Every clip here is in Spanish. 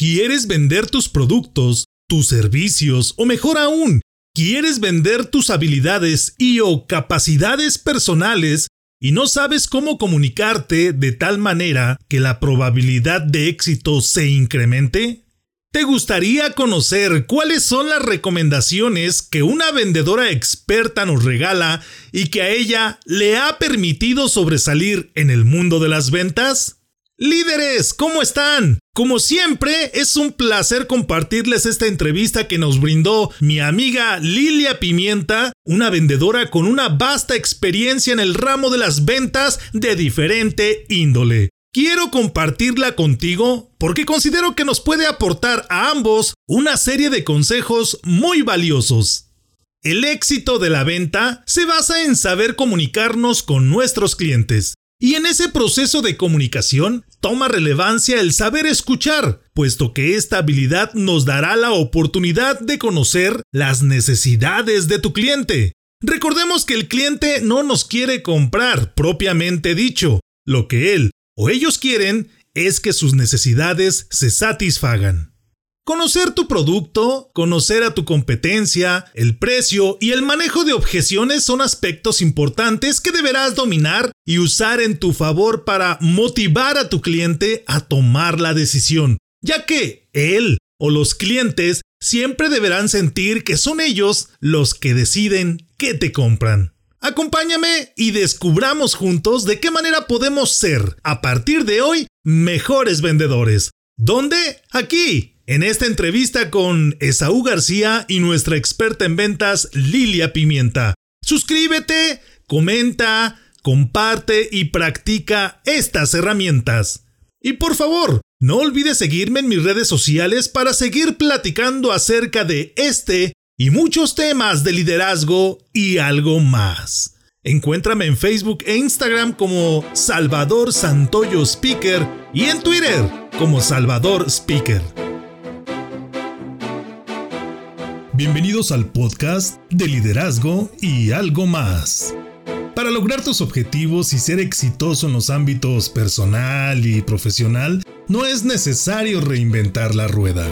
¿Quieres vender tus productos, tus servicios o mejor aún, quieres vender tus habilidades y o capacidades personales y no sabes cómo comunicarte de tal manera que la probabilidad de éxito se incremente? ¿Te gustaría conocer cuáles son las recomendaciones que una vendedora experta nos regala y que a ella le ha permitido sobresalir en el mundo de las ventas? Líderes, ¿cómo están? Como siempre, es un placer compartirles esta entrevista que nos brindó mi amiga Lilia Pimienta, una vendedora con una vasta experiencia en el ramo de las ventas de diferente índole. Quiero compartirla contigo porque considero que nos puede aportar a ambos una serie de consejos muy valiosos. El éxito de la venta se basa en saber comunicarnos con nuestros clientes. Y en ese proceso de comunicación toma relevancia el saber escuchar, puesto que esta habilidad nos dará la oportunidad de conocer las necesidades de tu cliente. Recordemos que el cliente no nos quiere comprar propiamente dicho, lo que él o ellos quieren es que sus necesidades se satisfagan. Conocer tu producto, conocer a tu competencia, el precio y el manejo de objeciones son aspectos importantes que deberás dominar y usar en tu favor para motivar a tu cliente a tomar la decisión, ya que él o los clientes siempre deberán sentir que son ellos los que deciden qué te compran. Acompáñame y descubramos juntos de qué manera podemos ser, a partir de hoy, mejores vendedores. ¿Dónde? Aquí, en esta entrevista con Esaú García y nuestra experta en ventas Lilia Pimienta. Suscríbete, comenta, comparte y practica estas herramientas. Y por favor, no olvides seguirme en mis redes sociales para seguir platicando acerca de este y muchos temas de liderazgo y algo más. Encuéntrame en Facebook e Instagram como Salvador Santoyo Speaker y en Twitter como Salvador Speaker. Bienvenidos al podcast de liderazgo y algo más. Para lograr tus objetivos y ser exitoso en los ámbitos personal y profesional, no es necesario reinventar la rueda.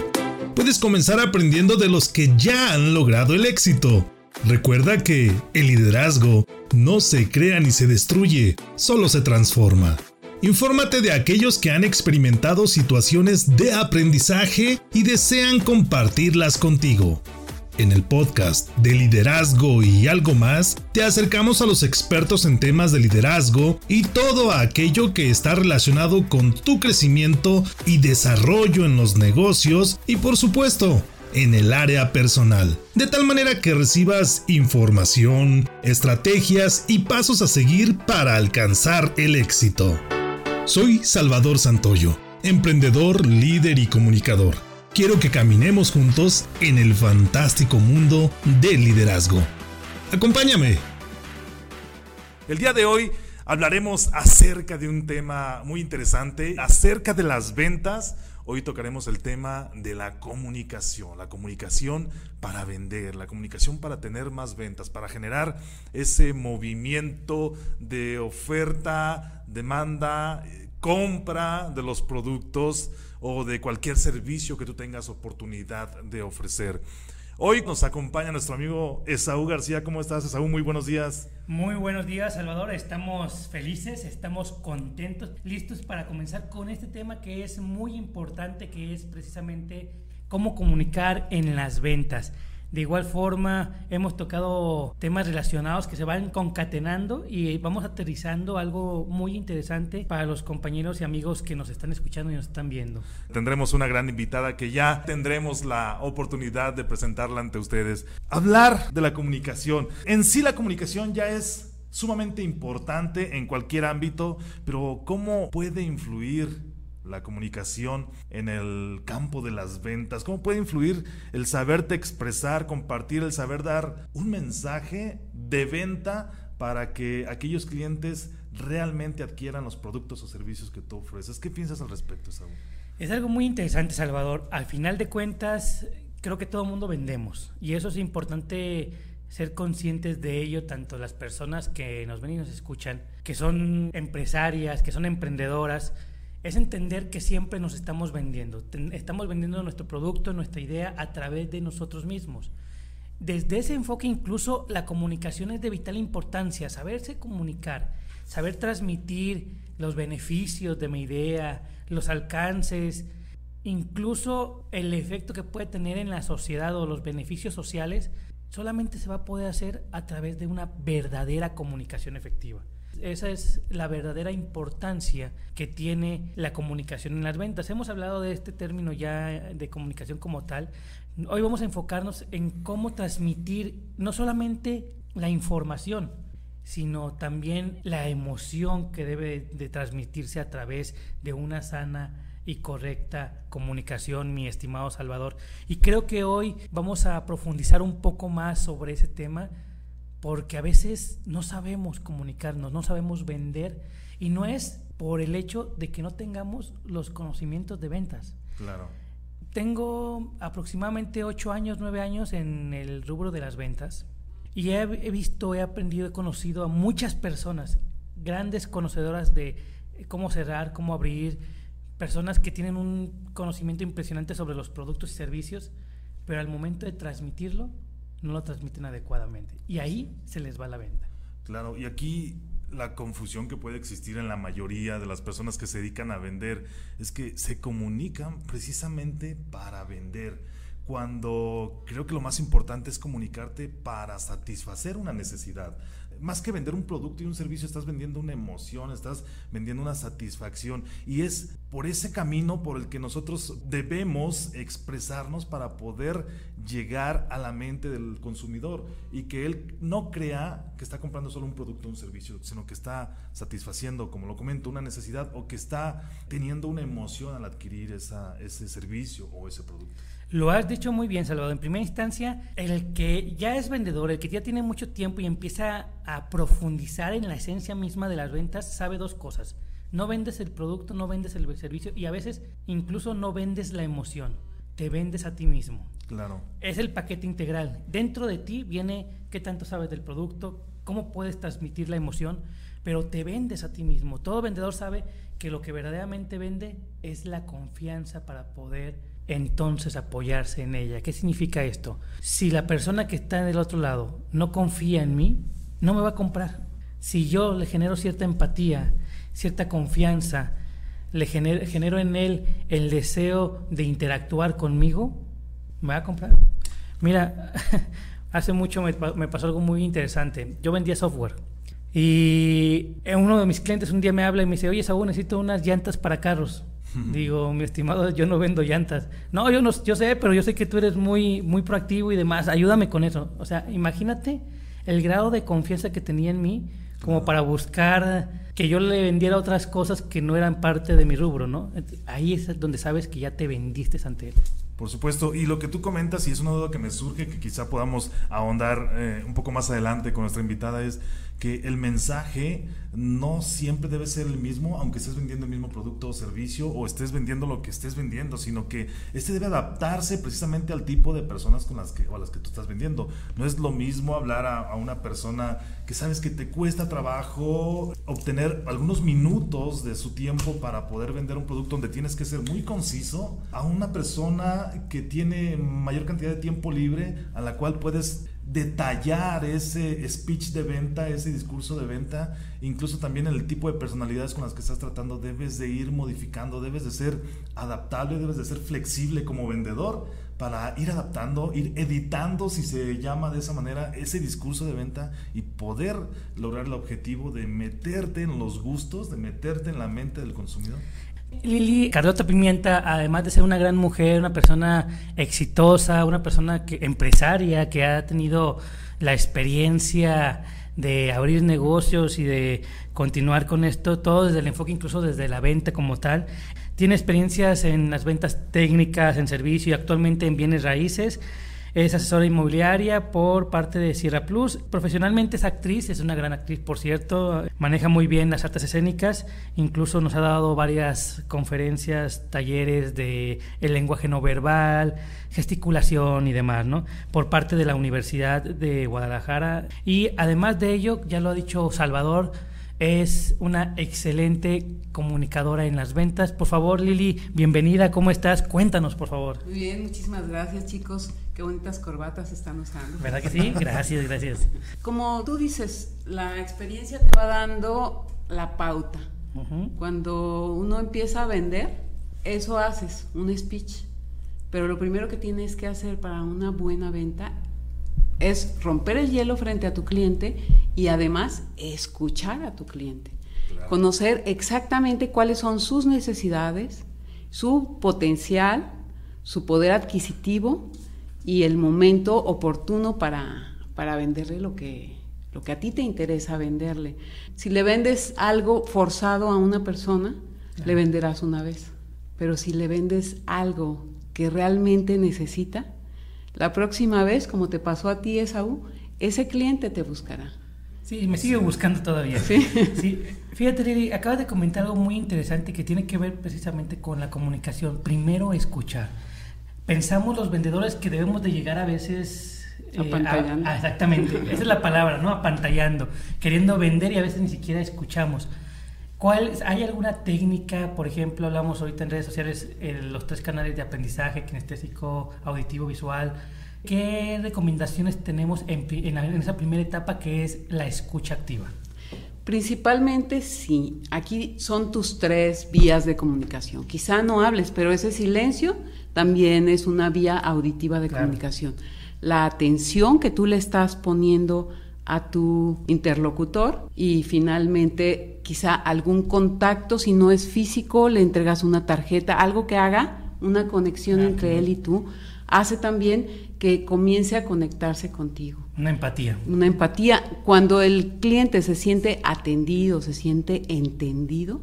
Puedes comenzar aprendiendo de los que ya han logrado el éxito. Recuerda que el liderazgo no se crea ni se destruye, solo se transforma. Infórmate de aquellos que han experimentado situaciones de aprendizaje y desean compartirlas contigo. En el podcast de liderazgo y algo más, te acercamos a los expertos en temas de liderazgo y todo aquello que está relacionado con tu crecimiento y desarrollo en los negocios y por supuesto en el área personal, de tal manera que recibas información, estrategias y pasos a seguir para alcanzar el éxito. Soy Salvador Santoyo, emprendedor, líder y comunicador quiero que caminemos juntos en el fantástico mundo del liderazgo. Acompáñame. El día de hoy hablaremos acerca de un tema muy interesante, acerca de las ventas. Hoy tocaremos el tema de la comunicación, la comunicación para vender, la comunicación para tener más ventas, para generar ese movimiento de oferta, demanda, eh, compra de los productos o de cualquier servicio que tú tengas oportunidad de ofrecer. Hoy nos acompaña nuestro amigo Esaú García. ¿Cómo estás, Esaú? Muy buenos días. Muy buenos días, Salvador. Estamos felices, estamos contentos, listos para comenzar con este tema que es muy importante, que es precisamente cómo comunicar en las ventas. De igual forma, hemos tocado temas relacionados que se van concatenando y vamos aterrizando algo muy interesante para los compañeros y amigos que nos están escuchando y nos están viendo. Tendremos una gran invitada que ya tendremos la oportunidad de presentarla ante ustedes. Hablar de la comunicación. En sí la comunicación ya es sumamente importante en cualquier ámbito, pero ¿cómo puede influir la comunicación en el campo de las ventas? ¿Cómo puede influir el saberte expresar, compartir, el saber dar un mensaje de venta para que aquellos clientes realmente adquieran los productos o servicios que tú ofreces? ¿Qué piensas al respecto, Saúl? Es algo muy interesante, Salvador. Al final de cuentas, creo que todo el mundo vendemos y eso es importante ser conscientes de ello, tanto las personas que nos ven y nos escuchan, que son empresarias, que son emprendedoras, es entender que siempre nos estamos vendiendo. Estamos vendiendo nuestro producto, nuestra idea a través de nosotros mismos. Desde ese enfoque incluso la comunicación es de vital importancia, saberse comunicar, saber transmitir los beneficios de mi idea, los alcances, incluso el efecto que puede tener en la sociedad o los beneficios sociales, solamente se va a poder hacer a través de una verdadera comunicación efectiva. Esa es la verdadera importancia que tiene la comunicación en las ventas. Hemos hablado de este término ya de comunicación como tal. Hoy vamos a enfocarnos en cómo transmitir no solamente la información, sino también la emoción que debe de transmitirse a través de una sana y correcta comunicación, mi estimado Salvador. Y creo que hoy vamos a profundizar un poco más sobre ese tema porque a veces no sabemos comunicarnos, no sabemos vender y no es por el hecho de que no tengamos los conocimientos de ventas. Claro. Tengo aproximadamente ocho años, nueve años en el rubro de las ventas y he, he visto, he aprendido, he conocido a muchas personas, grandes conocedoras de cómo cerrar, cómo abrir, personas que tienen un conocimiento impresionante sobre los productos y servicios, pero al momento de transmitirlo no lo transmiten adecuadamente. Y ahí se les va la venta. Claro, y aquí la confusión que puede existir en la mayoría de las personas que se dedican a vender es que se comunican precisamente para vender, cuando creo que lo más importante es comunicarte para satisfacer una necesidad más que vender un producto y un servicio, estás vendiendo una emoción, estás vendiendo una satisfacción. Y es por ese camino por el que nosotros debemos expresarnos para poder llegar a la mente del consumidor y que él no crea que está comprando solo un producto o un servicio, sino que está satisfaciendo, como lo comento, una necesidad o que está teniendo una emoción al adquirir ese servicio o ese producto. Lo has dicho muy bien, Salvador. En primera instancia, el que ya es vendedor, el que ya tiene mucho tiempo y empieza a profundizar en la esencia misma de las ventas, sabe dos cosas. No vendes el producto, no vendes el servicio y a veces incluso no vendes la emoción. Te vendes a ti mismo. Claro. Es el paquete integral. Dentro de ti viene qué tanto sabes del producto, cómo puedes transmitir la emoción, pero te vendes a ti mismo. Todo vendedor sabe que lo que verdaderamente vende es la confianza para poder entonces apoyarse en ella. ¿Qué significa esto? Si la persona que está del otro lado no confía en mí, no me va a comprar. Si yo le genero cierta empatía, cierta confianza, le genero, en él el deseo de interactuar conmigo, me va a comprar. Mira, hace mucho me, pasó algo muy interesante. Yo vendía software. Y uno de mis clientes un día me habla y me dice, oye, Saúl, necesito unas llantas para carros. Digo, mi estimado, yo no vendo llantas. No, yo no, yo sé, pero yo sé que tú eres muy, muy proactivo y demás. Ayúdame con eso. O sea, imagínate el grado de confianza que tenía en mí como para buscar que yo le vendiera otras cosas que no eran parte de mi rubro, ¿no? Ahí es donde sabes que ya te vendiste ante él. Por supuesto, y lo que tú comentas, y es una duda que me surge, que quizá podamos ahondar eh, un poco más adelante con nuestra invitada, es que el mensaje no siempre debe ser el mismo, aunque estés vendiendo el mismo producto o servicio o estés vendiendo lo que estés vendiendo, sino que este debe adaptarse precisamente al tipo de personas con las que, o a las que tú estás vendiendo. No es lo mismo hablar a, a una persona que sabes que te cuesta trabajo obtener algunos minutos de su tiempo para poder vender un producto donde tienes que ser muy conciso, a una persona que tiene mayor cantidad de tiempo libre, a la cual puedes detallar ese speech de venta, ese discurso de venta, incluso también el tipo de personalidades con las que estás tratando, debes de ir modificando, debes de ser adaptable, debes de ser flexible como vendedor para ir adaptando, ir editando, si se llama de esa manera, ese discurso de venta y poder lograr el objetivo de meterte en los gustos, de meterte en la mente del consumidor. Lili Carlota Pimienta, además de ser una gran mujer, una persona exitosa, una persona que, empresaria que ha tenido la experiencia de abrir negocios y de continuar con esto, todo desde el enfoque, incluso desde la venta como tal. Tiene experiencias en las ventas técnicas, en servicio y actualmente en bienes raíces. Es asesora inmobiliaria por parte de Sierra Plus. Profesionalmente es actriz, es una gran actriz, por cierto. Maneja muy bien las artes escénicas. Incluso nos ha dado varias conferencias, talleres de el lenguaje no verbal, gesticulación y demás, ¿no? Por parte de la Universidad de Guadalajara. Y además de ello, ya lo ha dicho Salvador, es una excelente comunicadora en las ventas. Por favor, Lili, bienvenida, ¿cómo estás? Cuéntanos, por favor. Muy bien, muchísimas gracias, chicos. Qué bonitas corbatas están usando. ¿Verdad que sí? Gracias, gracias. Como tú dices, la experiencia te va dando la pauta. Cuando uno empieza a vender, eso haces, un speech. Pero lo primero que tienes que hacer para una buena venta es romper el hielo frente a tu cliente y además escuchar a tu cliente. Conocer exactamente cuáles son sus necesidades, su potencial, su poder adquisitivo y el momento oportuno para, para venderle lo que, lo que a ti te interesa venderle. Si le vendes algo forzado a una persona, le venderás una vez. Pero si le vendes algo que realmente necesita, la próxima vez, como te pasó a ti, Esaú, ese cliente te buscará. Sí, me sigue buscando todavía. Sí. sí. Fíjate, Lili, acabas de comentar algo muy interesante que tiene que ver precisamente con la comunicación. Primero, escuchar. Pensamos los vendedores que debemos de llegar a veces... Eh, Apantallando. exactamente, esa es la palabra, ¿no? Apantallando, queriendo vender y a veces ni siquiera escuchamos. ¿Cuál, ¿Hay alguna técnica, por ejemplo, hablamos ahorita en redes sociales, eh, los tres canales de aprendizaje, kinestésico, auditivo, visual? ¿Qué recomendaciones tenemos en, en, esa primera etapa que es la escucha activa? Principalmente sí, aquí son tus tres vías de comunicación. Quizá no hables, pero ese silencio también es una vía auditiva de comunicación. La atención que tú le estás poniendo a tu interlocutor y finalmente quizá algún contacto, si no es físico, le entregas una tarjeta, algo que haga una conexión entre él y tú, hace también que comience a conectarse contigo. Una empatía. Una empatía. Cuando el cliente se siente atendido, se siente entendido,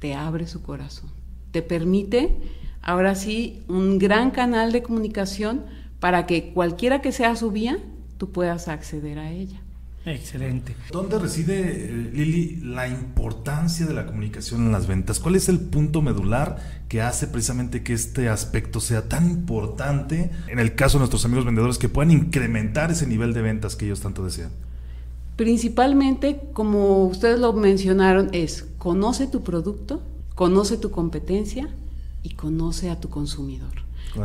te abre su corazón. Te permite, ahora sí, un gran canal de comunicación para que cualquiera que sea su vía, tú puedas acceder a ella. Excelente. ¿Dónde reside, eh, Lili, la importancia de la comunicación en las ventas? ¿Cuál es el punto medular que hace precisamente que este aspecto sea tan importante en el caso de nuestros amigos vendedores que puedan incrementar ese nivel de ventas que ellos tanto desean? Principalmente, como ustedes lo mencionaron, es conoce tu producto, conoce tu competencia y conoce a tu consumidor.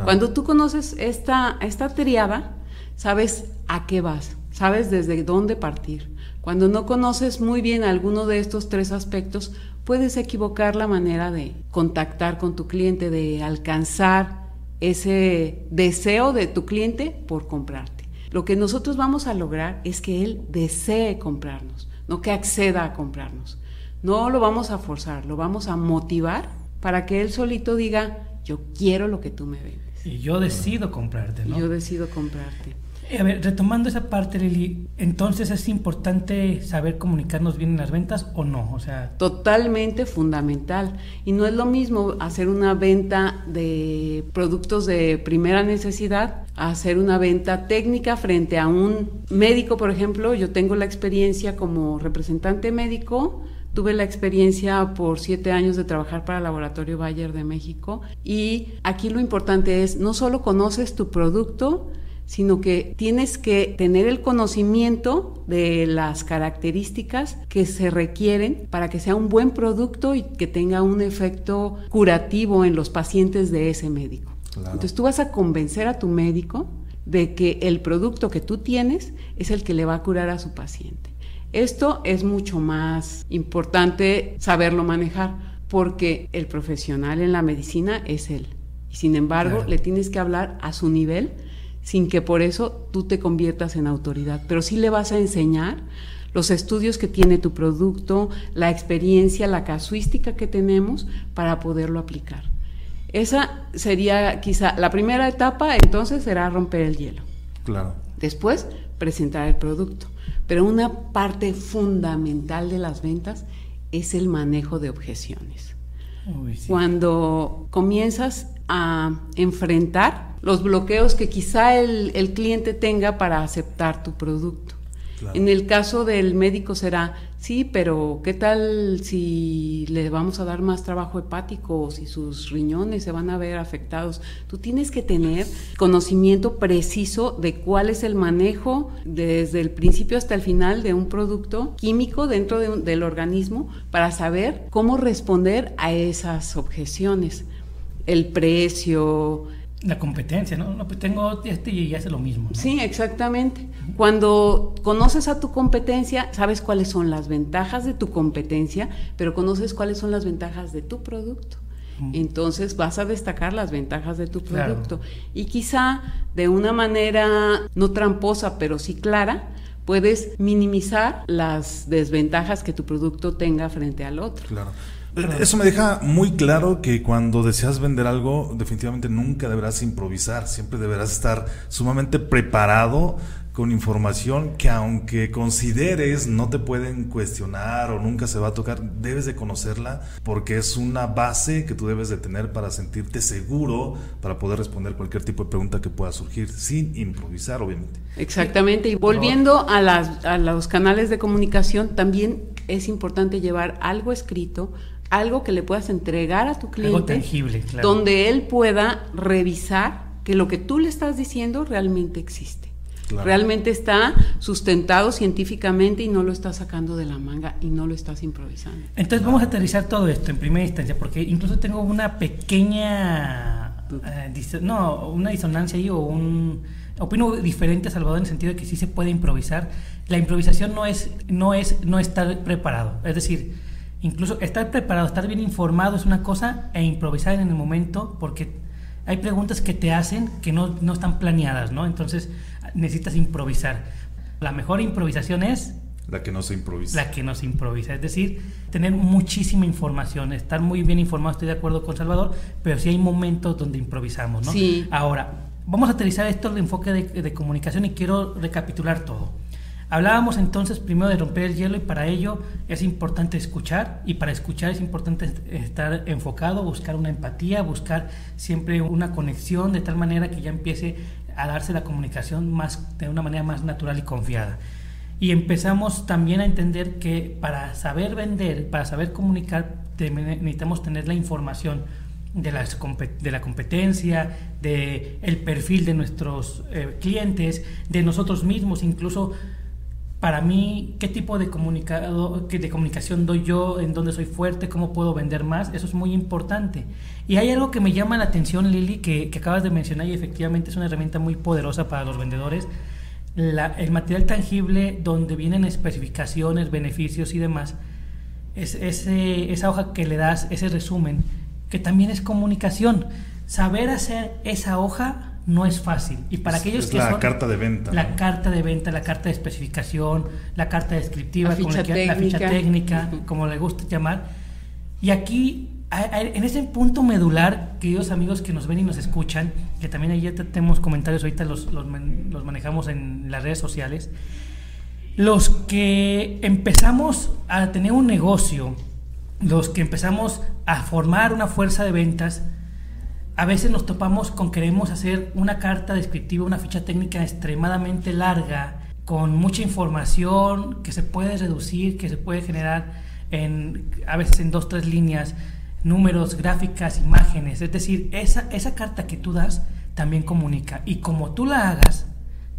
Cuando tú conoces esta, esta triada, sabes a qué vas, sabes desde dónde partir. Cuando no conoces muy bien alguno de estos tres aspectos, puedes equivocar la manera de contactar con tu cliente, de alcanzar ese deseo de tu cliente por comprarte. Lo que nosotros vamos a lograr es que él desee comprarnos, no que acceda a comprarnos. No lo vamos a forzar, lo vamos a motivar para que él solito diga, yo quiero lo que tú me vendes. Y yo decido comprarte, ¿no? yo decido comprarte. A ver, retomando esa parte, Lili, entonces es importante saber comunicarnos bien en las ventas o no, o sea, totalmente fundamental. Y no es lo mismo hacer una venta de productos de primera necesidad a hacer una venta técnica frente a un médico, por ejemplo, yo tengo la experiencia como representante médico. Tuve la experiencia por siete años de trabajar para el Laboratorio Bayer de México. Y aquí lo importante es no solo conoces tu producto, sino que tienes que tener el conocimiento de las características que se requieren para que sea un buen producto y que tenga un efecto curativo en los pacientes de ese médico. Entonces tú vas a convencer a tu médico de que el producto que tú tienes es el que le va a curar a su paciente. Esto es mucho más importante saberlo manejar porque el profesional en la medicina es él. Y sin embargo, le tienes que hablar a su nivel sin que por eso tú te conviertas en autoridad, pero sí le vas a enseñar los estudios que tiene tu producto, la experiencia, la casuística que tenemos para poderlo aplicar. Esa sería quizá la primera etapa, entonces será romper el hielo. Claro. Después, presentar el producto. Pero una parte fundamental de las ventas es el manejo de objeciones. Cuando comienzas a enfrentar los bloqueos que quizá el, cliente tenga para aceptar tu producto. En el caso del médico será, sí, pero ¿qué tal si le vamos a dar más trabajo hepático o si sus riñones se van a ver afectados? Tú tienes que tener conocimiento preciso de cuál es el manejo desde el principio hasta el final de un producto químico dentro del organismo para saber cómo responder a esas objeciones. El precio, la competencia, ¿no? no pues tengo este y hace lo mismo. Sí, exactamente. Cuando conoces a tu competencia, sabes cuáles son las ventajas de tu competencia, pero conoces cuáles son las ventajas de tu producto. Entonces vas a destacar las ventajas de tu producto. Y quizá de una manera no tramposa, pero sí clara, puedes minimizar las desventajas que tu producto tenga frente al otro. Claro. Eso me deja muy claro que cuando deseas vender algo, definitivamente nunca deberás improvisar, siempre deberás estar sumamente preparado con información que aunque consideres no te pueden cuestionar o nunca se va a tocar, debes de conocerla porque es una base que tú debes de tener para sentirte seguro, para poder responder cualquier tipo de pregunta que pueda surgir sin improvisar, obviamente. Exactamente, y volviendo a, las, a los canales de comunicación, también es importante llevar algo escrito, algo que le puedas entregar a tu cliente, tangible, donde él pueda revisar que lo que tú le estás diciendo realmente existe. Realmente está sustentado científicamente y no lo estás sacando de la manga y no lo estás improvisando. Entonces vamos a aterrizar todo esto en primera instancia, porque incluso tengo una pequeña, eh, no, una disonancia ahí o un, opino diferente Salvador en el sentido de que sí se puede improvisar. La improvisación no es, no es, no estar preparado, es decir, Incluso estar preparado, estar bien informado es una cosa e improvisar en el momento porque hay preguntas que te hacen que no, no están planeadas, ¿no? Entonces necesitas improvisar. La mejor improvisación es... La que no se improvisa. La que no se improvisa. Es decir, tener muchísima información, estar muy bien informado, estoy de acuerdo con Salvador, pero sí hay momentos donde improvisamos, ¿no? Sí. Ahora, vamos a aterrizar esto al enfoque de, de comunicación y quiero recapitular todo. Hablábamos entonces primero de romper el hielo y para ello es importante escuchar y para escuchar es importante estar enfocado, buscar una empatía, buscar siempre una conexión de tal manera que ya empiece a darse la comunicación más de una manera más natural y confiada. Y empezamos también a entender que para saber vender, para saber comunicar, necesitamos tener la información de, las, de la competencia, de el perfil de nuestros eh, clientes, de nosotros mismos, incluso para mí, qué tipo de, comunicado, de comunicación doy yo, en dónde soy fuerte, cómo puedo vender más, eso es muy importante. Y hay algo que me llama la atención, Lili, que, acabas de mencionar y efectivamente es una herramienta muy poderosa para los vendedores. el material tangible donde vienen especificaciones, beneficios y demás, es esa hoja que le das, ese resumen, que también es comunicación. Saber hacer esa hoja no es fácil. Y para aquellos es que la carta de venta. La carta de venta, la carta de especificación, la carta descriptiva, la ficha, técnica. La ficha técnica como le gusta llamar. Y aquí, en ese punto medular, queridos amigos que nos ven y nos escuchan, que también ahí ya tenemos comentarios, ahorita los, los, los manejamos en las redes sociales, los que empezamos a tener un negocio, los que empezamos a formar una fuerza de ventas, a veces nos topamos con queremos hacer una carta descriptiva, una ficha técnica extremadamente larga, con mucha información que se puede reducir, que se puede generar en, a veces en dos, tres líneas, números, gráficas, imágenes. Es decir, esa, esa carta que tú das también comunica. Y como tú la hagas,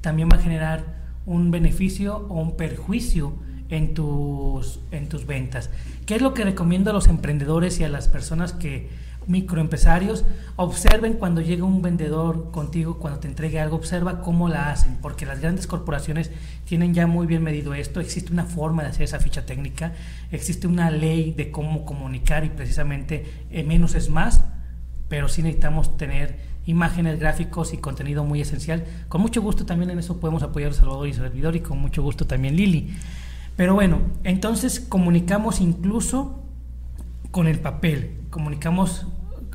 también va a generar un beneficio o un perjuicio en tus, en tus ventas. ¿Qué es lo que recomiendo a los emprendedores y a las personas que microempresarios, observen cuando llega un vendedor contigo, cuando te entregue algo, observa cómo la hacen, porque las grandes corporaciones tienen ya muy bien medido esto, existe una forma de hacer esa ficha técnica, existe una ley de cómo comunicar y precisamente eh, menos es más, pero sí necesitamos tener imágenes, gráficos y contenido muy esencial. Con mucho gusto también en eso podemos apoyar a Salvador y servidor y con mucho gusto también Lili. Pero bueno, entonces comunicamos incluso con el papel, comunicamos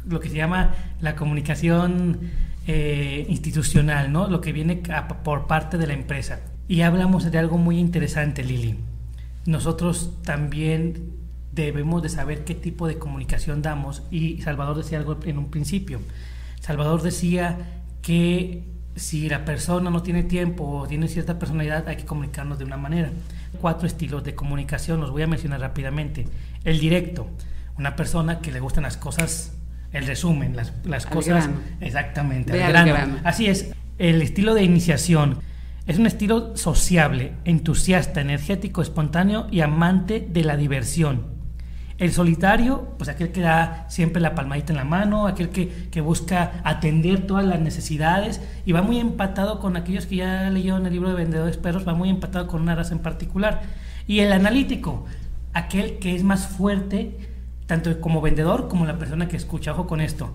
lo que se llama la comunicación eh, institucional, ¿no? lo que viene por parte de la empresa. Y hablamos de algo muy interesante, Lili. Nosotros también debemos de saber qué tipo de comunicación damos. Y Salvador decía algo en un principio. Salvador decía que si la persona no tiene tiempo o tiene cierta personalidad, hay que comunicarnos de una manera. Cuatro estilos de comunicación, los voy a mencionar rápidamente. El directo, una persona que le gustan las cosas, el resumen, las, las cosas. Exactamente, al grano. Así es. El estilo de iniciación es un estilo sociable, entusiasta, energético, espontáneo y amante de la diversión. El solitario, pues aquel que da siempre la palmadita en la mano, aquel que, busca atender todas las necesidades y va muy empatado con aquellos que ya leyeron el libro de Vendedores Perros, va muy empatado con una raza en particular. Y el analítico, aquel que es más fuerte, tanto como vendedor como la persona que escucha. Ojo con esto.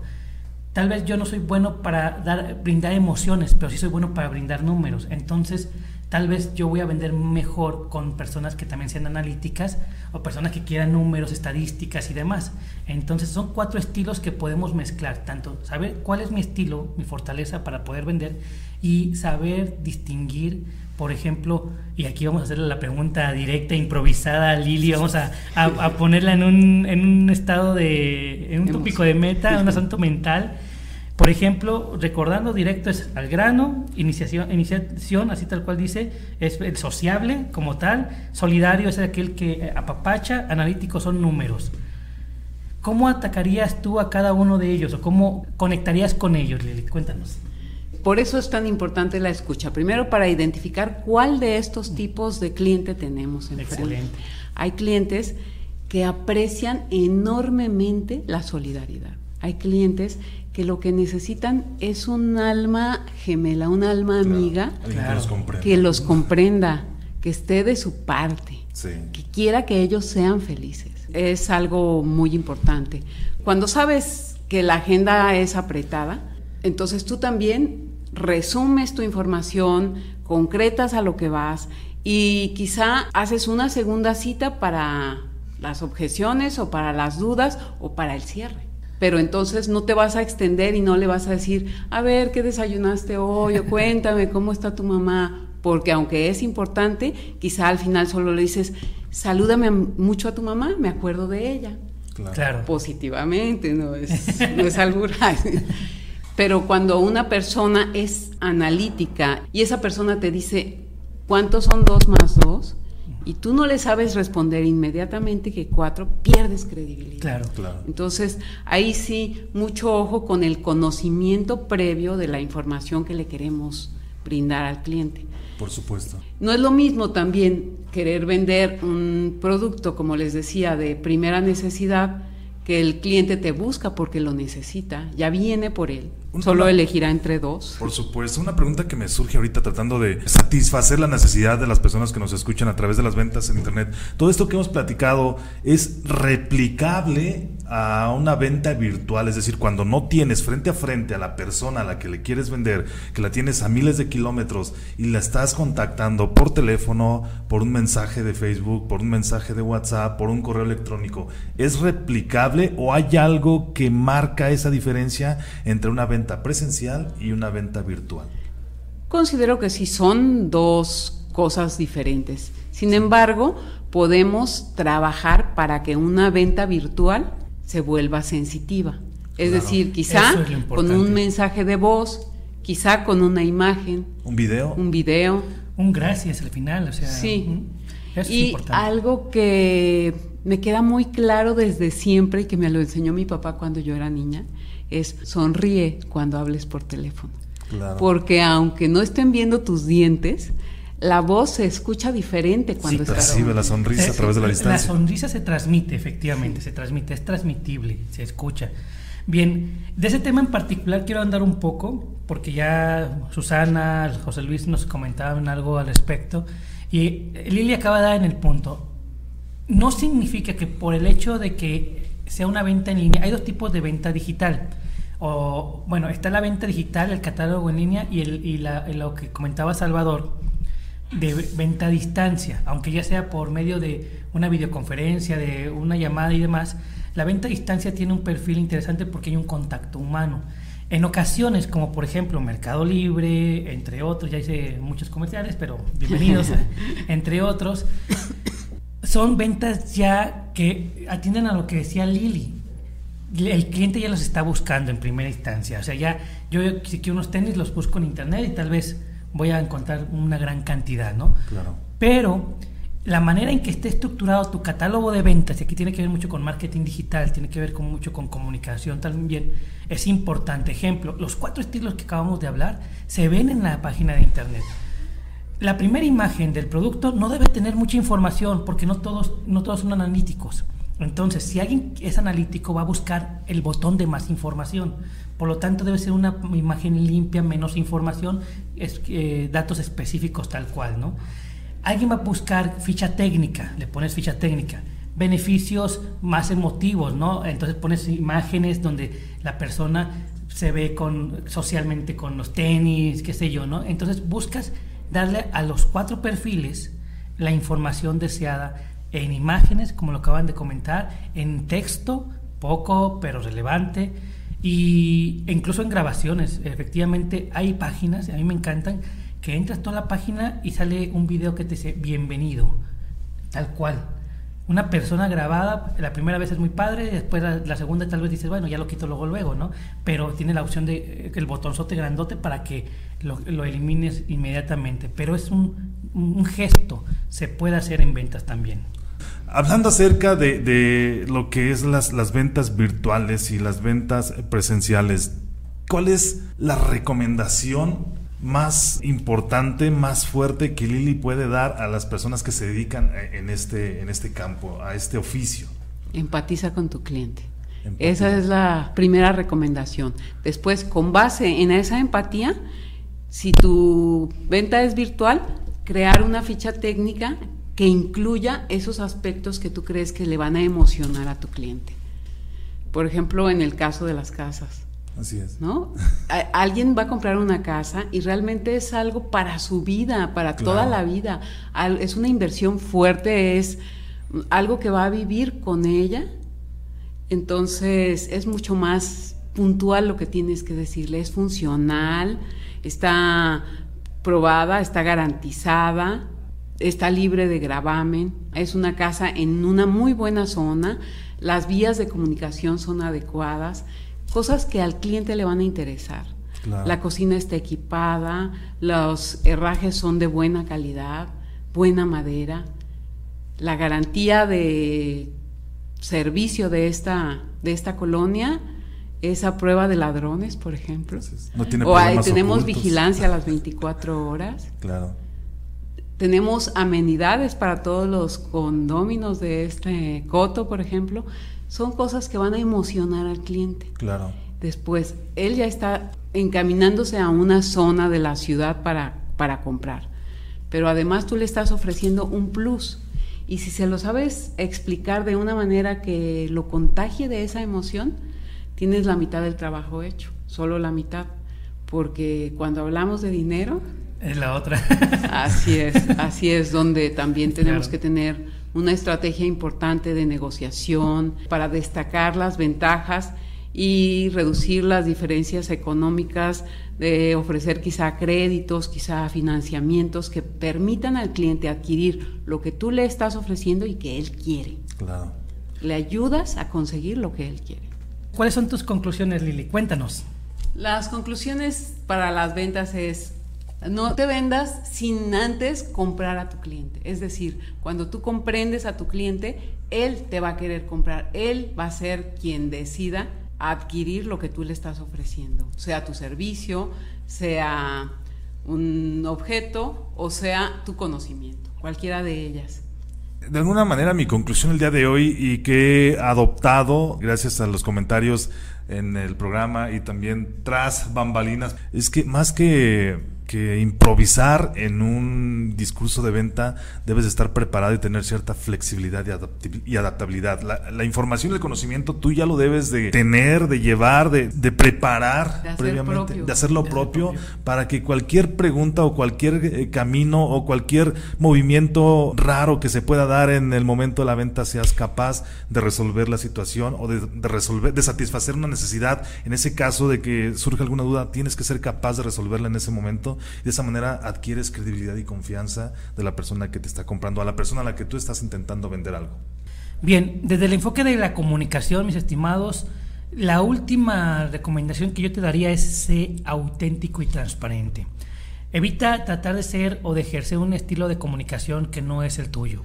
Tal vez yo no soy bueno para dar, brindar emociones, pero sí soy bueno para brindar números. Entonces, tal vez yo voy a vender mejor con personas que también sean analíticas o personas que quieran números, estadísticas y demás. Entonces son cuatro estilos que podemos mezclar, tanto saber cuál es mi estilo, mi fortaleza para poder vender y saber distinguir, por ejemplo, y aquí vamos a hacerle la pregunta directa, improvisada a Lili, vamos a, ponerla en un, en un estado de, en un tópico de meta, un asunto mental por ejemplo, recordando directo es al grano, iniciación, iniciación, así tal cual dice, es el sociable como tal, solidario es aquel que apapacha, analítico son números. ¿Cómo atacarías tú a cada uno de ellos o cómo conectarías con ellos, Lili? Cuéntanos. Por eso es tan importante la escucha. Primero, para identificar cuál de estos tipos de cliente tenemos en Excelente. Hay clientes que aprecian enormemente la solidaridad. Hay clientes que lo que necesitan es un alma gemela, un alma amiga que, los comprenda, que esté de su parte, que quiera que ellos sean felices. Es algo muy importante. Cuando sabes que la agenda es apretada, entonces tú también resumes tu información, concretas a lo que vas y quizá haces una segunda cita para las objeciones o para las dudas o para el cierre pero entonces no te vas a extender y no le vas a decir, a ver, ¿qué desayunaste hoy? O cuéntame, ¿cómo está tu mamá? Porque aunque es importante, quizá al final solo le dices, salúdame mucho a tu mamá, me acuerdo de ella. Claro. Positivamente, no es, no es algo Pero cuando una persona es analítica y esa persona te dice, ¿cuántos son dos más dos? y tú no le sabes responder inmediatamente que cuatro, pierdes credibilidad. Claro, claro. Entonces, ahí sí, mucho ojo con el conocimiento previo de la información que le queremos brindar al cliente. Por supuesto. No es lo mismo también querer vender un producto, como les decía, de primera necesidad, que el cliente te busca porque lo necesita, ya viene por él Solo elegirá entre dos. Por supuesto. Una pregunta que me surge ahorita tratando de satisfacer la necesidad de las personas que nos escuchan a través de las ventas en Internet. Todo esto que hemos platicado es replicable a una venta virtual. Es decir, cuando no tienes frente a frente a la persona a la que le quieres vender, que la tienes a miles de kilómetros y la estás contactando por teléfono, por un mensaje de Facebook, por un mensaje de WhatsApp, por un correo electrónico. ¿Es replicable o hay algo que marca esa diferencia entre una venta presencial y una venta virtual? Considero que sí son dos cosas diferentes. Sin embargo, podemos trabajar para que una venta virtual se vuelva sensitiva. Es decir, quizá con un mensaje de voz, quizá con una imagen. Un video. Un video. Un gracias al final, o sea. Sí. y algo que me queda muy claro desde siempre y que me lo enseñó mi papá cuando yo era niña, es sonríe cuando hables por teléfono. Porque aunque no estén viendo tus dientes, la voz se escucha diferente cuando sí, percibe la sonrisa a través de la distancia. La sonrisa se transmite, efectivamente, se transmite, es transmitible, se escucha. Bien, de ese tema en particular quiero andar un poco, porque ya Susana, José Luis nos comentaban algo al respecto, y Lili acaba de dar en el punto. No significa que por el hecho de que sea una venta en línea, hay dos tipos de venta digital o bueno, está la venta digital, el catálogo en línea y, el, y la, lo que comentaba Salvador, de venta a distancia, aunque ya sea por medio de una videoconferencia, de una llamada y demás, la venta a distancia tiene un perfil interesante porque hay un contacto humano. En ocasiones, como por ejemplo Mercado Libre, entre otros, ya hice muchos comerciales, pero bienvenidos, entre otros, son ventas ya que atienden a lo que decía Lili el cliente ya los está buscando en primera instancia. O sea, ya yo si quiero unos tenis los busco en internet y tal vez voy a encontrar una gran cantidad, ¿no? Claro. Pero la manera en que esté estructurado tu catálogo de ventas, y aquí tiene que ver mucho con marketing digital, tiene que ver con mucho con comunicación también, es importante. Ejemplo, los cuatro estilos que acabamos de hablar se ven en la página de internet. La primera imagen del producto no debe tener mucha información porque no todos, no todos son analíticos. Entonces, si alguien es analítico, va a buscar el botón de más información. Por lo tanto, debe ser una imagen limpia, menos información, es, eh, datos específicos tal cual, ¿no? Alguien va a buscar ficha técnica, le pones ficha técnica, beneficios más emotivos, ¿no? Entonces pones imágenes donde la persona se ve con, socialmente con los tenis, qué sé yo, ¿no? Entonces buscas darle a los cuatro perfiles la información deseada en imágenes, como lo acaban de comentar, en texto, poco pero relevante, y incluso en grabaciones. Efectivamente hay páginas, a mí me encantan, que entras toda la página y sale un video que te dice bienvenido, tal cual. Una persona grabada, la primera vez es muy padre, después la, segunda tal vez dices, bueno, ya lo quito luego, luego, ¿no? Pero tiene la opción de eh, el botonzote grandote para que lo, elimines inmediatamente. Pero es un, un, gesto, se puede hacer en ventas también. Hablando acerca de, de lo que es las, las ventas virtuales y las ventas presenciales, ¿cuál es la recomendación más importante, más fuerte que Lili puede dar a las personas que se dedican eh, en este, en este campo, a este oficio? Empatiza con tu cliente. Esa es la primera recomendación. Después, con base en esa empatía, si tu venta es virtual, crear una ficha técnica que incluya esos aspectos que tú crees que le van a emocionar a tu cliente. Por ejemplo, en el caso de las casas. Así es. ¿No? alguien va a comprar una casa y realmente es algo para su vida, para toda la vida. es una inversión fuerte, es algo que va a vivir con ella. Entonces es mucho más puntual lo que tienes que decirle. Es funcional, está probada, está garantizada, está libre de gravamen. Es una casa en una muy buena zona. Las vías de comunicación son adecuadas cosas que al cliente le van a interesar. La cocina está equipada, los herrajes son de buena calidad, buena madera, la garantía de servicio de esta, de esta colonia es a prueba de ladrones, por ejemplo. o hay, tenemos vigilancia a las 24 horas. Claro. Tenemos amenidades para todos los condóminos de este coto, por ejemplo son cosas que van a emocionar al cliente. Claro. Después, él ya está encaminándose a una zona de la ciudad para, para comprar. Pero además tú le estás ofreciendo un plus. Y si se lo sabes explicar de una manera que lo contagie de esa emoción, tienes la mitad del trabajo hecho, solo la mitad. Porque cuando hablamos de dinero... Es la otra. así es, así es donde también tenemos que tener una estrategia importante de negociación para destacar las ventajas y reducir las diferencias económicas, de ofrecer quizá créditos, quizá financiamientos que permitan al cliente adquirir lo que tú le estás ofreciendo y que él quiere. Claro. Le ayudas a conseguir lo que él quiere. ¿Cuáles son tus conclusiones, Lili? Cuéntanos. Las conclusiones para las ventas es no te vendas sin antes comprar a tu cliente. Es decir, cuando tú comprendes a tu cliente, él te va a querer comprar. Él va a ser quien decida adquirir lo que tú le estás ofreciendo, sea tu servicio, sea un objeto o sea tu conocimiento, cualquiera de ellas. De alguna manera mi conclusión el día de hoy y que he adoptado gracias a los comentarios en el programa y también tras bambalinas es que más que que improvisar en un discurso de venta debes de estar preparado y tener cierta flexibilidad y, adaptabilidad. La, información y el conocimiento tú ya lo debes de tener, de llevar, de, preparar previamente, de hacerlo propio, para que cualquier pregunta o cualquier eh, camino o cualquier movimiento raro que se pueda dar en el momento de la venta seas capaz de resolver la situación o de, de resolver, de satisfacer una necesidad. En ese caso de que surge alguna duda, tienes que ser capaz de resolverla en ese momento de esa manera adquieres credibilidad y confianza de la persona que te está comprando, a la persona a la que tú estás intentando vender algo. Bien, desde el enfoque de la comunicación, mis estimados, La última recomendación que yo te daría es ser auténtico y transparente. Evita tratar de ser o de ejercer un estilo de comunicación que no es el tuyo.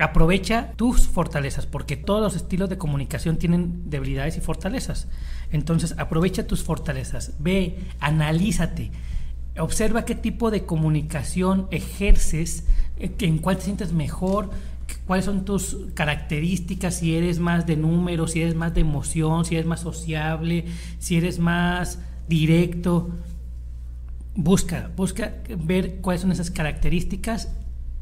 Aprovecha tus fortalezas, porque todos los estilos de comunicación tienen debilidades y fortalezas. Entonces, aprovecha tus fortalezas, ve, analízate, observa qué tipo de comunicación ejerces, eh, en cuál te sientes mejor, cuáles son tus características, si eres más de números, si eres más de emoción, si eres más sociable, si eres más directo. Busca, busca ver cuáles son esas características,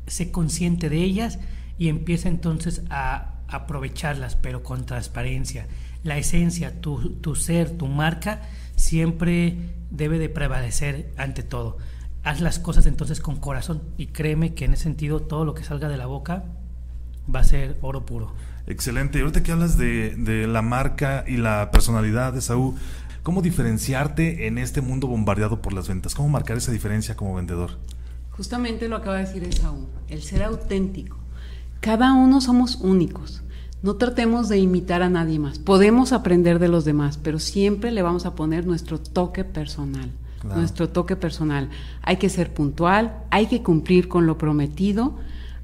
sé consciente de ellas y empieza entonces a aprovecharlas, pero con transparencia. La esencia, tu, tu ser, tu marca, siempre debe de prevalecer ante todo. Haz las cosas entonces con corazón y créeme que en ese sentido todo lo que salga de la boca va a ser oro puro. Excelente. Y ahorita que hablas de, de la marca y la personalidad de Saúl, ¿cómo diferenciarte en este mundo bombardeado por las ventas? ¿Cómo marcar esa diferencia como vendedor? Justamente lo acaba de decir Esaú, el ser auténtico. Cada uno somos únicos. No tratemos de imitar a nadie más. Podemos aprender de los demás, pero siempre le vamos a poner nuestro toque personal. Claro. Nuestro toque personal. Hay que ser puntual, hay que cumplir con lo prometido,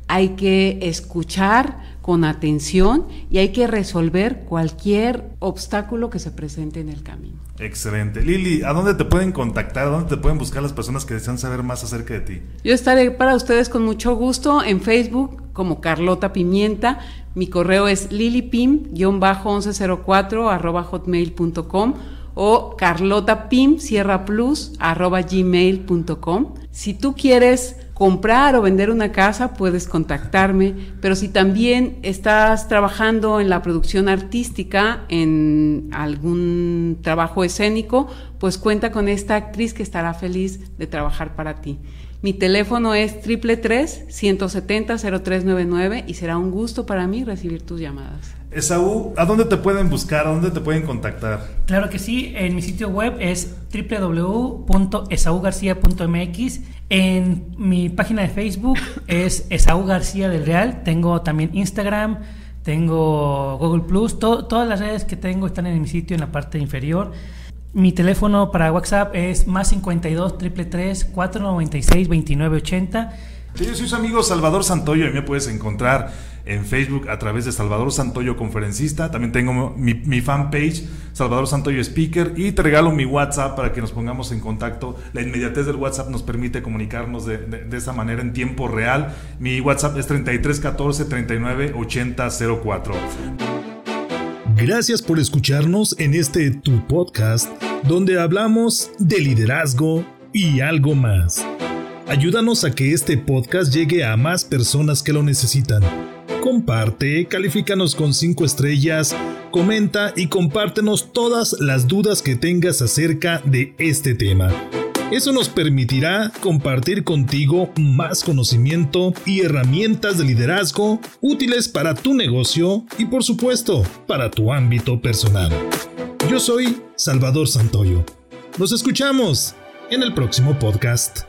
hay que escuchar con atención y hay que resolver cualquier obstáculo que se presente en el camino. Excelente. Lili, ¿a dónde te pueden contactar? ¿A dónde te pueden buscar las personas que desean saber más acerca de ti? Yo estaré para ustedes con mucho gusto en Facebook como Carlota Pimienta. Mi correo es lilipim-1104 arroba hotmail.com o carlotapim sierra plus arroba gmail.com. Si tú quieres comprar o vender una casa, puedes contactarme, pero si también estás trabajando en la producción artística, en algún trabajo escénico, pues cuenta con esta actriz que estará feliz de trabajar para ti. Mi teléfono es triple 170 0399 y será un gusto para mí recibir tus llamadas. Esaú, ¿a dónde te pueden buscar? ¿A dónde te pueden contactar? Claro que sí, en mi sitio web es www.esaugarcia.mx. En mi página de Facebook es Esaú García del Real. Tengo también Instagram, tengo Google Plus. todas las redes que tengo están en mi sitio en la parte inferior. Mi teléfono para WhatsApp es más 52 333 496 2980. Yo soy su amigo Salvador Santoyo y me puedes encontrar en Facebook a través de Salvador Santoyo Conferencista. También tengo mi, mi, fanpage, Salvador Santoyo Speaker, y te regalo mi WhatsApp para que nos pongamos en contacto. La inmediatez del WhatsApp nos permite comunicarnos de, de, esa manera en tiempo real. Mi WhatsApp es 3314 39 80 04. Gracias por escucharnos en este Tu Podcast, donde hablamos de liderazgo y algo más. Ayúdanos a que este podcast llegue a más personas que lo necesitan. Comparte, califícanos con 5 estrellas, comenta y compártenos todas las dudas que tengas acerca de este tema. Eso nos permitirá compartir contigo más conocimiento y herramientas de liderazgo útiles para tu negocio y por supuesto para tu ámbito personal. Yo soy Salvador Santoyo. Nos escuchamos en el próximo podcast.